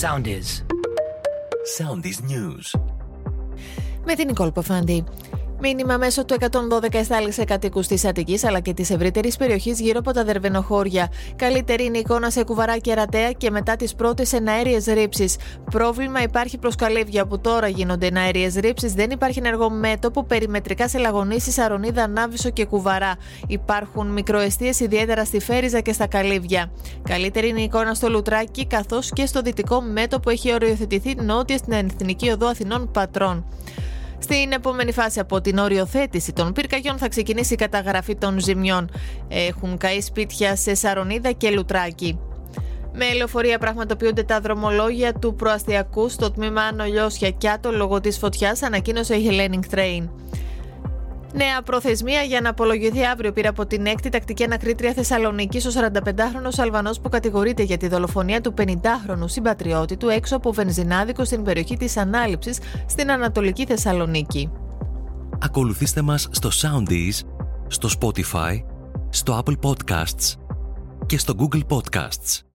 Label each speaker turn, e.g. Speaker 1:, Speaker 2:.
Speaker 1: Soundies.
Speaker 2: Soundies News.
Speaker 3: Με την Νικόλ Ποφάντη. Μήνυμα μέσω του 112 εστάλησε κατοίκους της Αττικής αλλά και της ευρύτερης περιοχής γύρω από τα Δερβενοχώρια. Καλύτερη είναι η εικόνα σε κουβαρά και ρατέα και μετά τις πρώτες εναέριες ρήψεις. Πρόβλημα υπάρχει προς Καλύβια που τώρα γίνονται εναέριες ρήψεις. Δεν υπάρχει ενεργό μέτωπο περιμετρικά σε λαγονίσει Αρονίδα, Νάβησο και Κουβαρά. Υπάρχουν μικροαιστείες ιδιαίτερα στη Φέριζα και στα Καλύβια. Καλύτερη είναι η εικόνα στο Λουτράκι καθώς και στο δυτικό μέτωπο έχει οριοθετηθεί νότια στην Εθνική Οδό Αθηνών Πατρών. Στην επόμενη φάση από την οριοθέτηση των πυρκαγιών θα ξεκινήσει η καταγραφή των ζημιών. Έχουν καεί σπίτια σε Σαρονίδα και Λουτράκι. Με λεωφορεία πραγματοποιούνται τα δρομολόγια του προαστιακού στο τμήμα Άνω Λιώσια Κιάτο λόγω της φωτιάς, ανακοίνωσε η Hellenic Train. Νέα προθεσμία για να απολογηθεί αύριο πήρε από την έκτη τακτική ανακρίτρια Θεσσαλονίκης ο 45χρονο Αλβανός που κατηγορείται για τη δολοφονία του 50χρονου συμπατριώτη του έξω από βενζινάδικο στην περιοχή της Ανάληψης στην Ανατολική Θεσσαλονίκη.
Speaker 2: Ακολουθήστε μας στο Soundees, στο Spotify, στο Apple Podcasts και στο Google Podcasts.